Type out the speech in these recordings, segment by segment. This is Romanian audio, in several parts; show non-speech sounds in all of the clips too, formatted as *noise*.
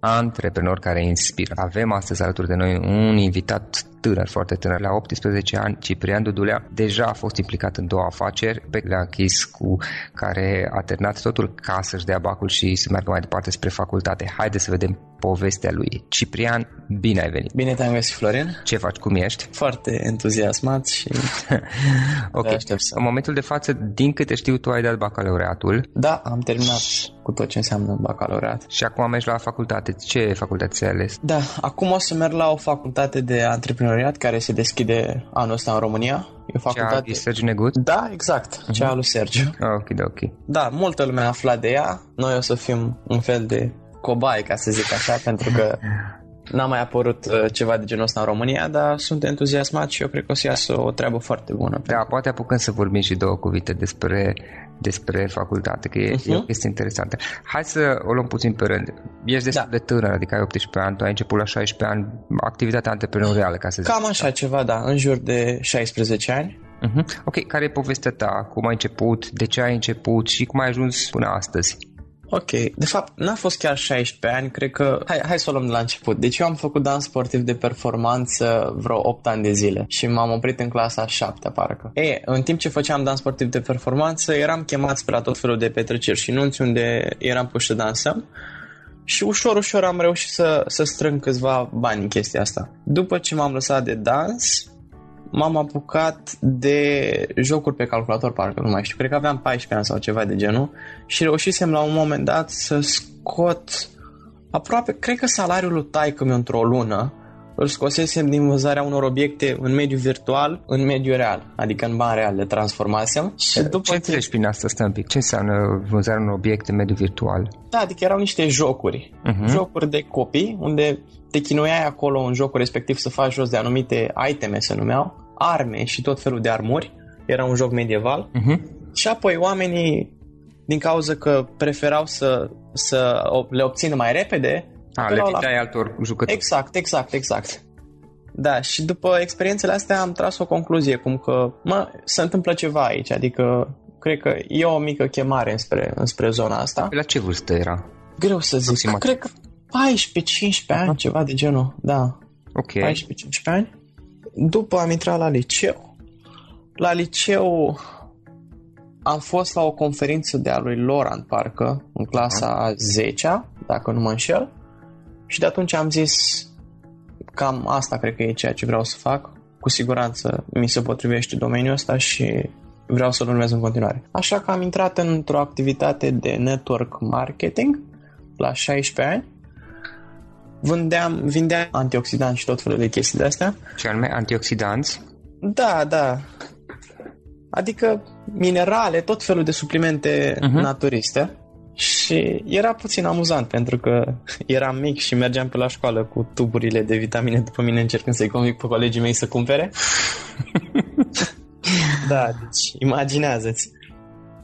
Antreprenor care inspiră. Avem astăzi alături de noi un invitat tânăr, foarte tânăr, la 18 ani, Ciprian Dudulea, deja a fost implicat în două afaceri pe le-a închis cu care a terminat totul ca să-și dea bacul și să meargă mai departe spre facultate. Haideți să vedem povestea lui. Ciprian, bine ai venit! Bine te-am găsit, Florin! Ce faci? Cum ești? Foarte entuziasmat și *laughs* ok. Să... În momentul de față, din câte știu, tu ai dat bacalaureatul. Da, am terminat cu tot ce înseamnă bacalaureat. Și acum mergi la facultate. Ce facultate ți-ai ales? Da, acum o să merg la o facultate de antreprenoriat care se deschide anul ăsta în România. E o facultate... Cea Sergiu Negut? Da, exact. Uh-huh. Cea lui Sergiu. Ok, da, ok. Da, multă lume a aflat de ea. Noi o să fim un fel de cobai, ca să zic așa, pentru că N-a mai apărut uh, ceva de genul ăsta în România, dar sunt entuziasmat și eu cred că o să iasă o treabă foarte bună. Da, poate apucăm să vorbim și două cuvinte despre, despre facultate, că e, uh-huh. e o chestie interesantă. Hai să o luăm puțin pe rând. Ești destul da. de tânăr, adică ai 18 ani, tu ai început la 16 ani activitatea antreprenorială, ca să zic. Cam așa ceva, da, în jur de 16 ani. Uh-huh. Ok, care e povestea ta? Cum ai început? De ce ai început? Și cum ai ajuns până astăzi? Ok, de fapt n-a fost chiar 16 ani, cred că... Hai, hai să o luăm de la început. Deci eu am făcut dans sportiv de performanță vreo 8 ani de zile și m-am oprit în clasa 7 parcă. Ei, în timp ce făceam dans sportiv de performanță, eram chemat spre la tot felul de petreceri și nunți unde eram puși să dansăm și ușor, ușor am reușit să, să strâng câțiva bani în chestia asta. După ce m-am lăsat de dans, m-am apucat de jocuri pe calculator, parcă nu mai știu, cred că aveam 14 ani sau ceva de genul și reușisem la un moment dat să scot aproape, cred că salariul lui taică mi într-o lună îl scosesem din vânzarea unor obiecte în mediul virtual, în mediul real, adică în bani real le transformasem. Și după ce înțelegi prin asta, stă un pic? Ce înseamnă vânzarea unor obiecte în mediul virtual? Da, adică erau niște jocuri, uh-huh. jocuri de copii, unde te chinuiai acolo în jocul respectiv să faci jos de anumite iteme, se numeau, arme și tot felul de armuri. Era un joc medieval. Uh-huh. Și apoi oamenii, din cauza că preferau să, să le obțină mai repede, a, le la... altor jucători. Exact, exact, exact. Da, și după experiențele astea am tras o concluzie, cum că, mă, se întâmplă ceva aici, adică cred că e o mică chemare înspre, înspre zona asta. La ce vârstă era? Greu să zic, Aproximat. cred că 14-15 ani, ceva de genul, da. Ok. 14-15 ani. După am intrat la liceu. La liceu am fost la o conferință de a lui Laurent, parcă, în clasa 10 dacă nu mă înșel. Și de atunci am zis, cam asta cred că e ceea ce vreau să fac. Cu siguranță mi se potrivește domeniul ăsta și vreau să-l urmez în continuare. Așa că am intrat într-o activitate de network marketing la 16 ani. Vândeam, vindeam antioxidanți și tot felul de chestii de astea. Ce anume antioxidanți? Da, da. Adică minerale, tot felul de suplimente uh-huh. naturiste. Și era puțin amuzant pentru că eram mic și mergeam pe la școală cu tuburile de vitamine după mine încercând să-i convic pe colegii mei să cumpere. *laughs* da, deci imaginează-ți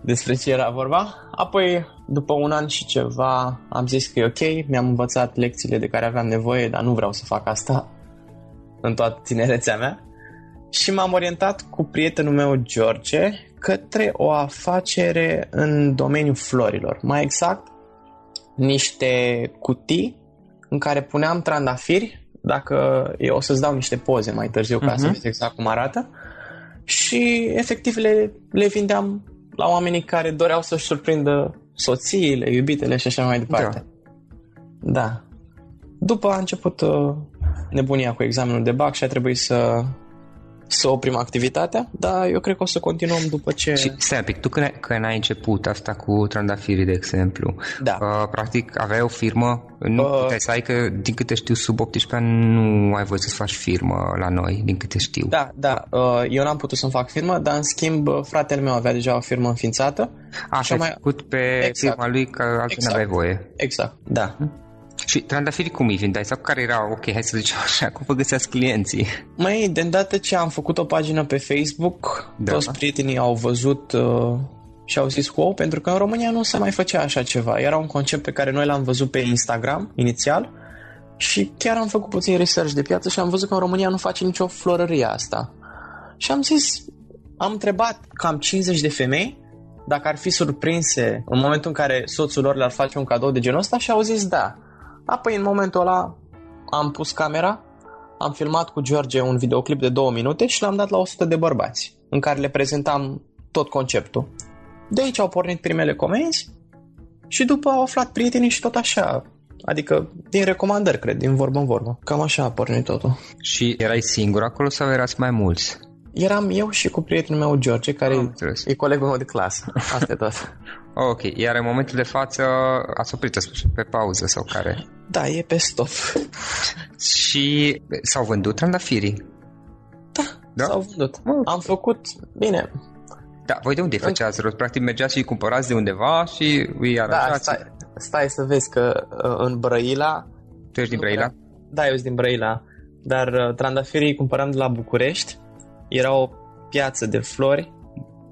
despre ce era vorba. Apoi, după un an și ceva, am zis că e ok, mi-am învățat lecțiile de care aveam nevoie, dar nu vreau să fac asta în toată tinerețea mea. Și m-am orientat cu prietenul meu, George, către o afacere în domeniul florilor. Mai exact, niște cutii în care puneam trandafiri, dacă eu o să-ți dau niște poze mai târziu ca uh-huh. să mhm. vezi exact cum arată, și efectiv le, le vindeam la oamenii care doreau să-și surprindă soțiile, iubitele și așa mai departe. Da. da. După a început uh, nebunia cu examenul de BAC și a trebuit să să oprim activitatea, dar eu cred că o să continuăm după ce... Și stai un pic, tu când ai, când ai început asta cu trandafirii, de exemplu, da. uh, practic aveai o firmă, nu uh, puteai să ai că, din câte știu, sub 18 ani nu ai voie să-ți faci firmă la noi, din câte știu. Da, da, uh, eu n-am putut să-mi fac firmă, dar în schimb fratele meu avea deja o firmă înființată. Așa, ai mai... făcut pe exact. firma lui că altfel exact. n-aveai voie. Exact, da. Hm? Și trandafirii cum îi vindeai? Sau care era, ok, hai să zicem așa, *laughs* cum vă găseați clienții? Mai, de îndată ce am făcut o pagină pe Facebook, da. toți prietenii au văzut uh, și au zis wow, pentru că în România nu se mai făcea așa ceva. Era un concept pe care noi l-am văzut pe Instagram inițial și chiar am făcut puțin research de piață și am văzut că în România nu face nicio florărie asta. Și am zis, am întrebat cam 50 de femei dacă ar fi surprinse în momentul în care soțul lor le-ar face un cadou de genul ăsta și au zis da. Apoi, în momentul ăla, am pus camera, am filmat cu George un videoclip de două minute și l-am dat la 100 de bărbați, în care le prezentam tot conceptul. De aici au pornit primele comenzi și după au aflat prietenii și tot așa. Adică din recomandări, cred, din vorbă în vorbă. Cam așa a pornit totul. Și erai singur acolo sau erați mai mulți? Eram eu și cu prietenul meu George, care e colegul meu de clasă. Asta e tot. *laughs* ok, iar în momentul de față ați oprit pe pauză sau care? Da, e pe stop. și s-au vândut trandafirii? Da, da? s-au vândut. Okay. Am făcut, bine, da, voi de unde făceați rost? Practic mergeați și cumpărați de undeva și îi aranjați? Da, stai, stai să vezi că uh, în Brăila... Tu ești din Brăila? Da, eu sunt din Brăila. Dar uh, trandafirii cumpăram de la București era o piață de flori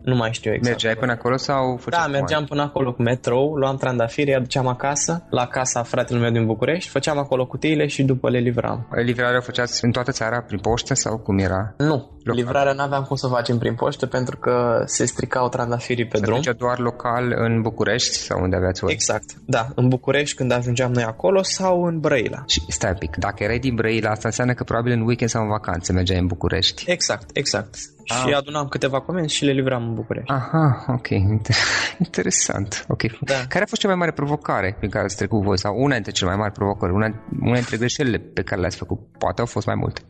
nu mai știu exact. Mergeai până acolo sau Da, mergeam până acolo cu metrou, luam trandafiri, aduceam acasă, la casa fratelui meu din București, făceam acolo cutiile și după le livram. Livrarea o făceați în toată țara, prin poștă sau cum era? Nu, local. livrarea nu aveam cum să facem prin poștă pentru că se stricau trandafirii pe se drum. Se doar local în București sau unde aveați voi? Exact, da, în București când ajungeam noi acolo sau în Brăila. Și stai un pic, dacă erai din Brăila, asta înseamnă că probabil în weekend sau în vacanță mergeai în București. Exact, exact. Ah. Și adunam câteva comenzi și le livram în București. Aha, ok. *laughs* Interesant. Ok. Da. Care a fost cea mai mare provocare prin care ați trecut voi? Sau una dintre cele mai mari provocări? Una, una dintre greșelile pe care le-ați făcut? Poate au fost mai multe.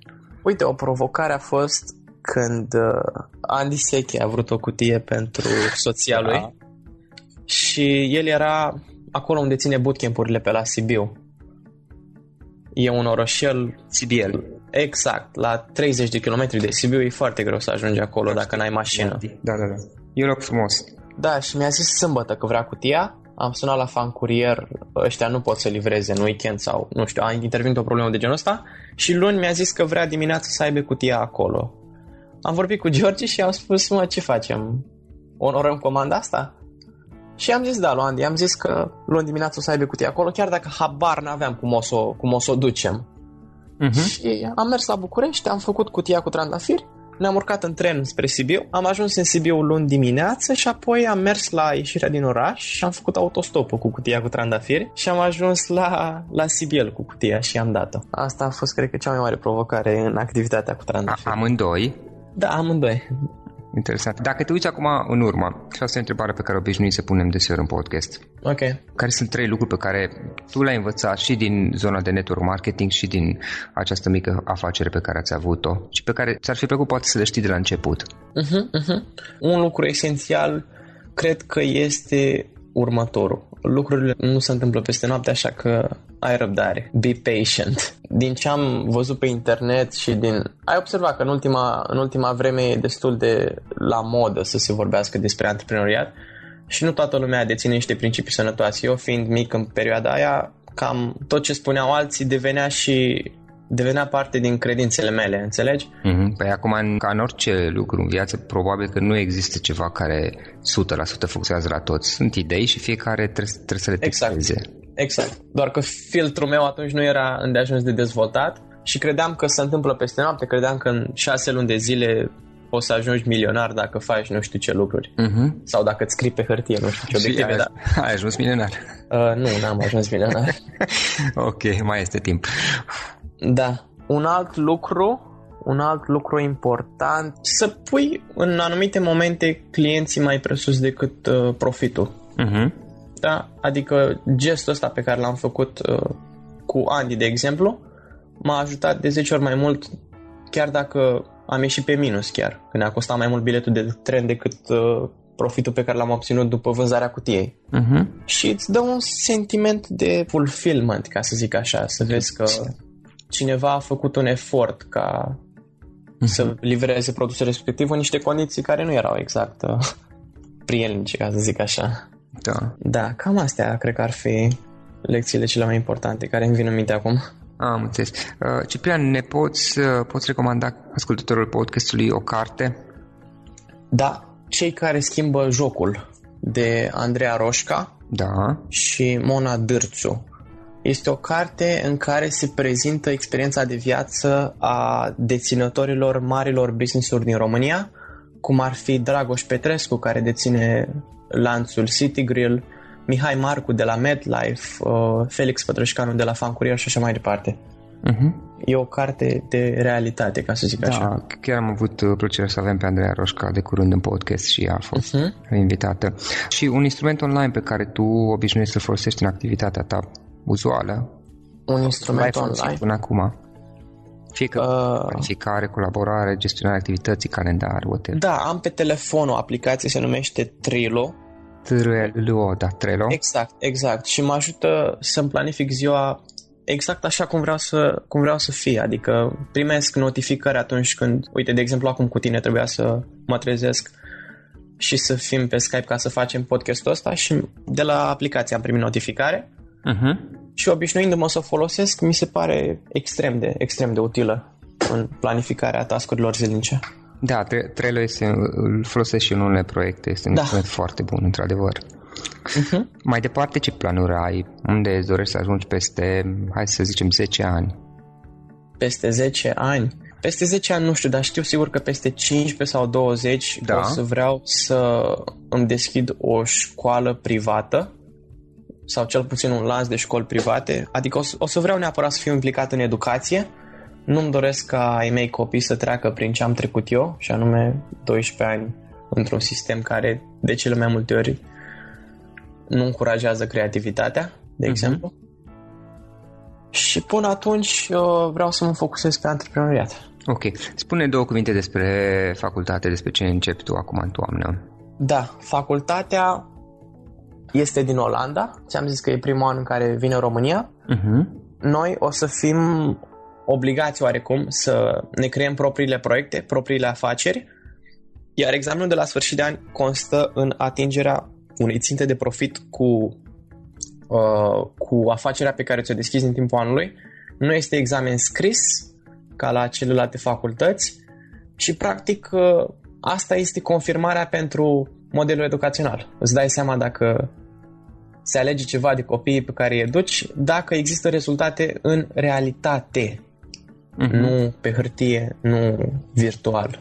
Uite, o provocare a fost când uh, Andy Seche a vrut o cutie pentru soția lui Da. și el era acolo unde ține bootcamp-urile pe la Sibiu. E un orășel Sibiel. exact, la 30 de kilometri de Sibiu, e foarte greu să ajungi acolo dacă n-ai mașină. Da, da, da. E un loc frumos. Da, și mi-a zis sâmbătă că vrea cutia, am sunat la fan curier, ăștia nu pot să livreze în weekend sau, nu știu, a intervenit o problemă de genul ăsta și luni mi-a zis că vrea dimineața să aibă cutia acolo. Am vorbit cu George și am spus, mă, ce facem? Onorăm comanda asta? Și am zis da lui Andy, am zis că luni dimineața o să aibă cutia acolo, chiar dacă habar n-aveam cum o să o, cum o, să o ducem. Uh-huh. Și am mers la București, am făcut cutia cu trandafiri, ne-am urcat în tren spre Sibiu, am ajuns în Sibiu luni dimineață și apoi am mers la ieșirea din oraș și am făcut autostopul cu cutia cu trandafiri și am ajuns la, la Sibiel cu cutia și am dat-o. Asta a fost, cred că, cea mai mare provocare în activitatea cu trandafiri. Amândoi. Da, amândoi. Interesant. Dacă te uiți acum în urmă, și asta e o întrebare pe care obișnuim să punem deseori în podcast. Ok. Care sunt trei lucruri pe care tu le-ai învățat și din zona de network marketing și din această mică afacere pe care ați avut-o și pe care ți-ar fi plăcut poate să le știi de la început? Uh-huh, uh-huh. Un lucru esențial cred că este următorul. Lucrurile nu se întâmplă peste noapte, așa că ai răbdare. Be patient. Din ce am văzut pe internet și din... Ai observat că în ultima, în ultima vreme e destul de la modă să se vorbească despre antreprenoriat și nu toată lumea deține niște principii sănătoase. Eu fiind mic în perioada aia, cam tot ce spuneau alții devenea și devenea parte din credințele mele, înțelegi? Mm-hmm. Păi acum, în, ca în orice lucru în viață, probabil că nu există ceva care 100% funcționează la toți. Sunt idei și fiecare trebuie, trebuie să le Exact. Testeze. Exact. Doar că filtrul meu atunci nu era îndeajuns de dezvoltat și credeam că se întâmplă peste noapte, credeam că în șase luni de zile poți să ajungi milionar dacă faci nu știu ce lucruri. Mm-hmm. Sau dacă îți scrii pe hârtie, nu știu ce Și obiective, ai, da. ai ajuns milionar. *laughs* Uh, nu, n-am ajuns milionar. *laughs* ok, mai este timp. da. Un alt lucru, un alt lucru important, să pui în anumite momente clienții mai presus decât uh, profitul. Mm-hmm. Da? Adică gestul ăsta pe care l-am făcut uh, cu Andy, de exemplu, m-a ajutat de 10 ori mai mult, chiar dacă am ieșit pe minus chiar, când ne-a costat mai mult biletul de tren decât uh, profitul pe care l-am obținut după vânzarea cutiei. Mm-hmm. Și îți dă un sentiment de fulfillment, ca să zic așa, să vezi că cineva a făcut un efort ca să livreze produsul respectiv în niște condiții care nu erau exact uh, prielnice, ca să zic așa. Da. Da, cam astea cred că ar fi lecțiile cele mai importante care îmi vin în minte acum. Am înțeles. Uh, Ciprian, ne poți, uh, poți recomanda ascultătorul podcastului o carte? Da, cei care schimbă jocul de Andreea Roșca Da. și Mona Dârțu. Este o carte în care se prezintă experiența de viață a deținătorilor marilor business-uri din România, cum ar fi Dragoș Petrescu, care deține lanțul City Grill, Mihai Marcu de la MedLife, uh, Felix Pătrășcanu de la Fan Courier și așa mai departe. Uh-huh. E o carte de realitate, ca să zic așa. Da, chiar am avut uh, plăcerea să avem pe Andreea Roșca de curând în podcast și ea a fost Uh-huh. invitată. Și un instrument online pe care tu obișnuiești să folosești în activitatea ta uzuală, Un l-ai instrument folosit online. până acum? Fie că Uh, planificare, colaborare, gestionarea activității, calendar, whatever. da, am pe telefon o aplicație, se numește Trello. Trello, da, Trello. Exact, exact. Și mă ajută să-mi planific ziua exact așa cum vreau să, cum vreau să fie. Adică primesc notificări atunci când, uite, de exemplu, acum cu tine trebuia să mă trezesc și să fim pe Skype ca să facem podcastul ăsta și de la aplicație am primit notificare Uh-huh. și obișnuindu-mă să o folosesc, mi se pare extrem de, extrem de utilă în planificarea tascurilor zilnice. Da, Tre- Trello este, îl folosesc și în unele proiecte, este un Da. instrument foarte bun, într-adevăr. Uh-huh. Mai departe, ce planuri ai? Unde îți dorești să ajungi peste, hai să zicem, 10 ani? peste 10 ani. Peste 10 ani nu știu, dar știu sigur că peste 15 sau 20 Da. o să vreau să îmi deschid o școală privată sau cel puțin un lanț de școli private. Adică o să, o să vreau neapărat să fiu implicat în educație. Nu-mi doresc ca ai mei copii să treacă prin ce am trecut eu, și anume 12 ani într-un sistem care de cele mai multe ori nu încurajează creativitatea, de Mhm. exemplu. Și până atunci uh, vreau să mă focusez pe antreprenoriat. Ok. Spune două cuvinte despre facultate, despre ce începi tu acum în toamnă. Da, facultatea este din Olanda. Ți-am zis că e primul an în care vine România. Uh-huh. Noi o să fim obligați oarecum să ne creăm propriile proiecte, propriile afaceri, iar examenul de la sfârșit de an constă în atingerea unei ținte de profit cu, uh, cu afacerea pe care ți-o deschizi în timpul anului. Nu este examen scris, ca la celelalte facultăți și practic uh, asta este confirmarea pentru modelul educațional. Îți dai seama dacă se alege ceva de copiii pe care îi educi, dacă există rezultate în realitate, uh-huh. nu pe hârtie, nu virtual.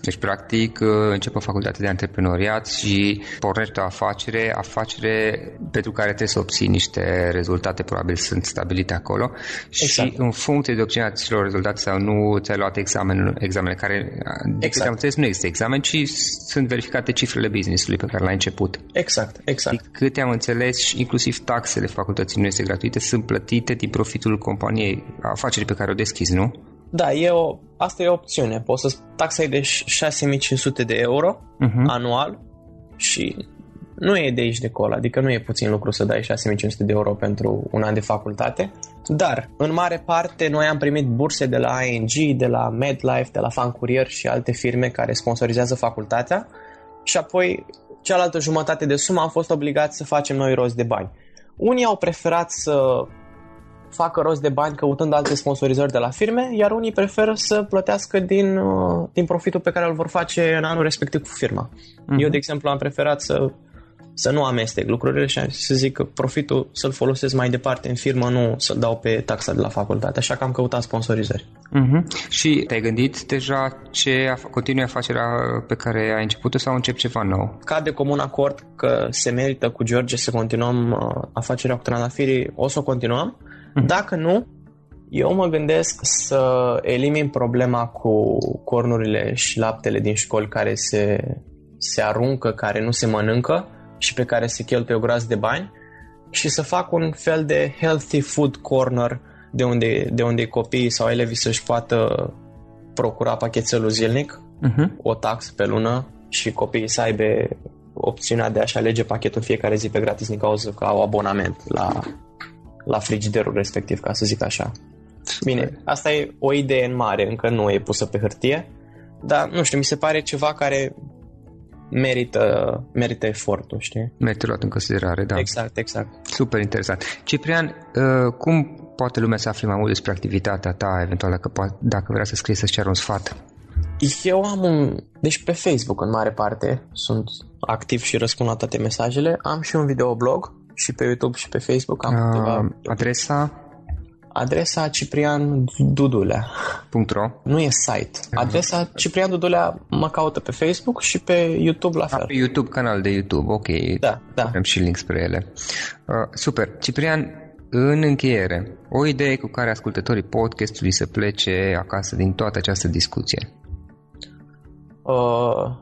Deci, practic, uh, începe o facultate de antreprenoriat și pornește o afacere, afacere pentru care trebuie să obții niște rezultate, probabil sunt stabilite acolo exact. și în funcție de obținerea acelor rezultate sau nu ți-ai luat examen, examene care, de exact. am înțeles, nu există examen, ci sunt verificate cifrele business-ului pe care l-ai început. Exact, exact. De câte am înțeles, inclusiv taxele facultății nu este gratuite, sunt plătite din profitul companiei, afacerii pe care o deschizi, nu? Da, e o, asta e o opțiune. Poți să taxa de 6500 de euro uh-huh. anual și nu e de aici de acolo, adică nu e puțin lucru să dai 6500 de euro pentru un an de facultate, dar în mare parte noi am primit burse de la ING, de la MedLife, de la Fan Courier și alte firme care sponsorizează facultatea și apoi cealaltă jumătate de sumă am fost obligați să facem noi rost de bani. Unii au preferat să facă rost de bani căutând alte sponsorizări de la firme, iar unii preferă să plătească din, uh, din profitul pe care îl vor face în anul respectiv cu firma. Uh-huh. Eu, de exemplu, am preferat să, să nu amestec lucrurile și să zic că profitul să-l folosesc mai departe în firmă, nu să-l dau pe taxa de la facultate, așa că am căutat sponsorizări. Uh-huh. Și te-ai gândit deja ce continui afacerea pe care ai început sau încep ceva nou? Ca de comun acord că se merită cu George să continuăm uh, afacerea cu trandafirii, o să o continuăm Mhm. Dacă nu, eu mă gândesc să elimin problema cu cornurile și laptele din școli care se, se aruncă, care nu se mănâncă și pe care se cheltuie o groază de bani și să fac un fel de healthy food corner de unde, de unde copiii sau elevii să-și poată procura pachetelul zilnic, uh-huh. o taxă pe lună și copiii să aibă opțiunea de a-și alege pachetul fiecare zi pe gratis din cauza că au abonament la la frigiderul respectiv, ca să zic așa. Bine, asta e o idee în mare, încă nu e pusă pe hârtie, dar nu știu, mi se pare ceva care merită, merită efortul, știi? Merită luat în considerare, da. Exact, exact. Super interesant. Ciprian, uh, cum poate lumea să afle mai mult despre activitatea ta, eventual dacă, dacă vrea să scrie să-ți ceară un sfat? Eu am un... Deci pe Facebook, în mare parte, sunt activ și răspund la toate mesajele. Am și un videoblog și pe YouTube și pe Facebook am uh, câteva... Adresa? Adresa Ciprian Dudulea. .ro? Nu e site. Adresa Ciprian Dudulea mă caută pe Facebook și pe YouTube la fel. A, pe YouTube, canal de YouTube, ok. Da, da. Avem și link spre ele. Uh, super. Ciprian, în încheiere, o idee cu care ascultătorii podcastului să plece acasă din toată această discuție. Uh,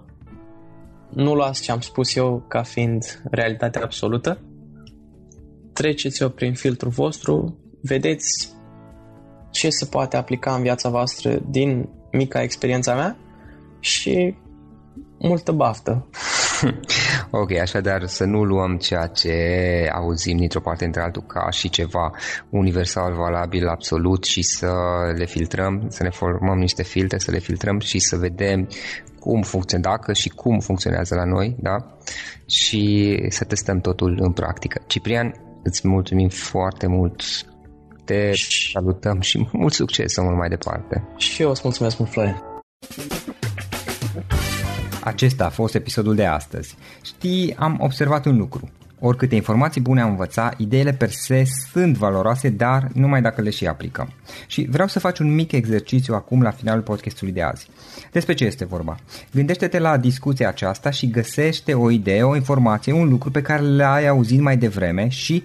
nu luați ce am spus eu ca fiind realitatea absolută treceți-o prin filtrul vostru, vedeți ce se poate aplica în viața voastră din mica experiența mea și multă baftă. *laughs* ok, așadar să nu luăm ceea ce auzim dintr-o parte între altul ca și ceva universal, valabil, absolut și să le filtrăm, să ne formăm niște filtre, să le filtrăm și să vedem cum funcționează, dacă și cum funcționează la noi, da? Și să testăm totul în practică. Ciprian, Îți mulțumim foarte mult. Te salutăm și *laughs* mult succes să mult mai departe. Și eu îți mulțumesc mult, Florin. Acesta a fost episodul de astăzi. Știi, am observat un lucru. Oricâte informații bune am învățat, ideile per se sunt valoroase, dar numai dacă le și aplicăm. Și vreau să faci un mic exercițiu acum la finalul podcastului de azi. Despre ce este vorba? Gândește-te la discuția aceasta și găsește o idee, o informație, un lucru pe care l-ai auzit mai devreme și,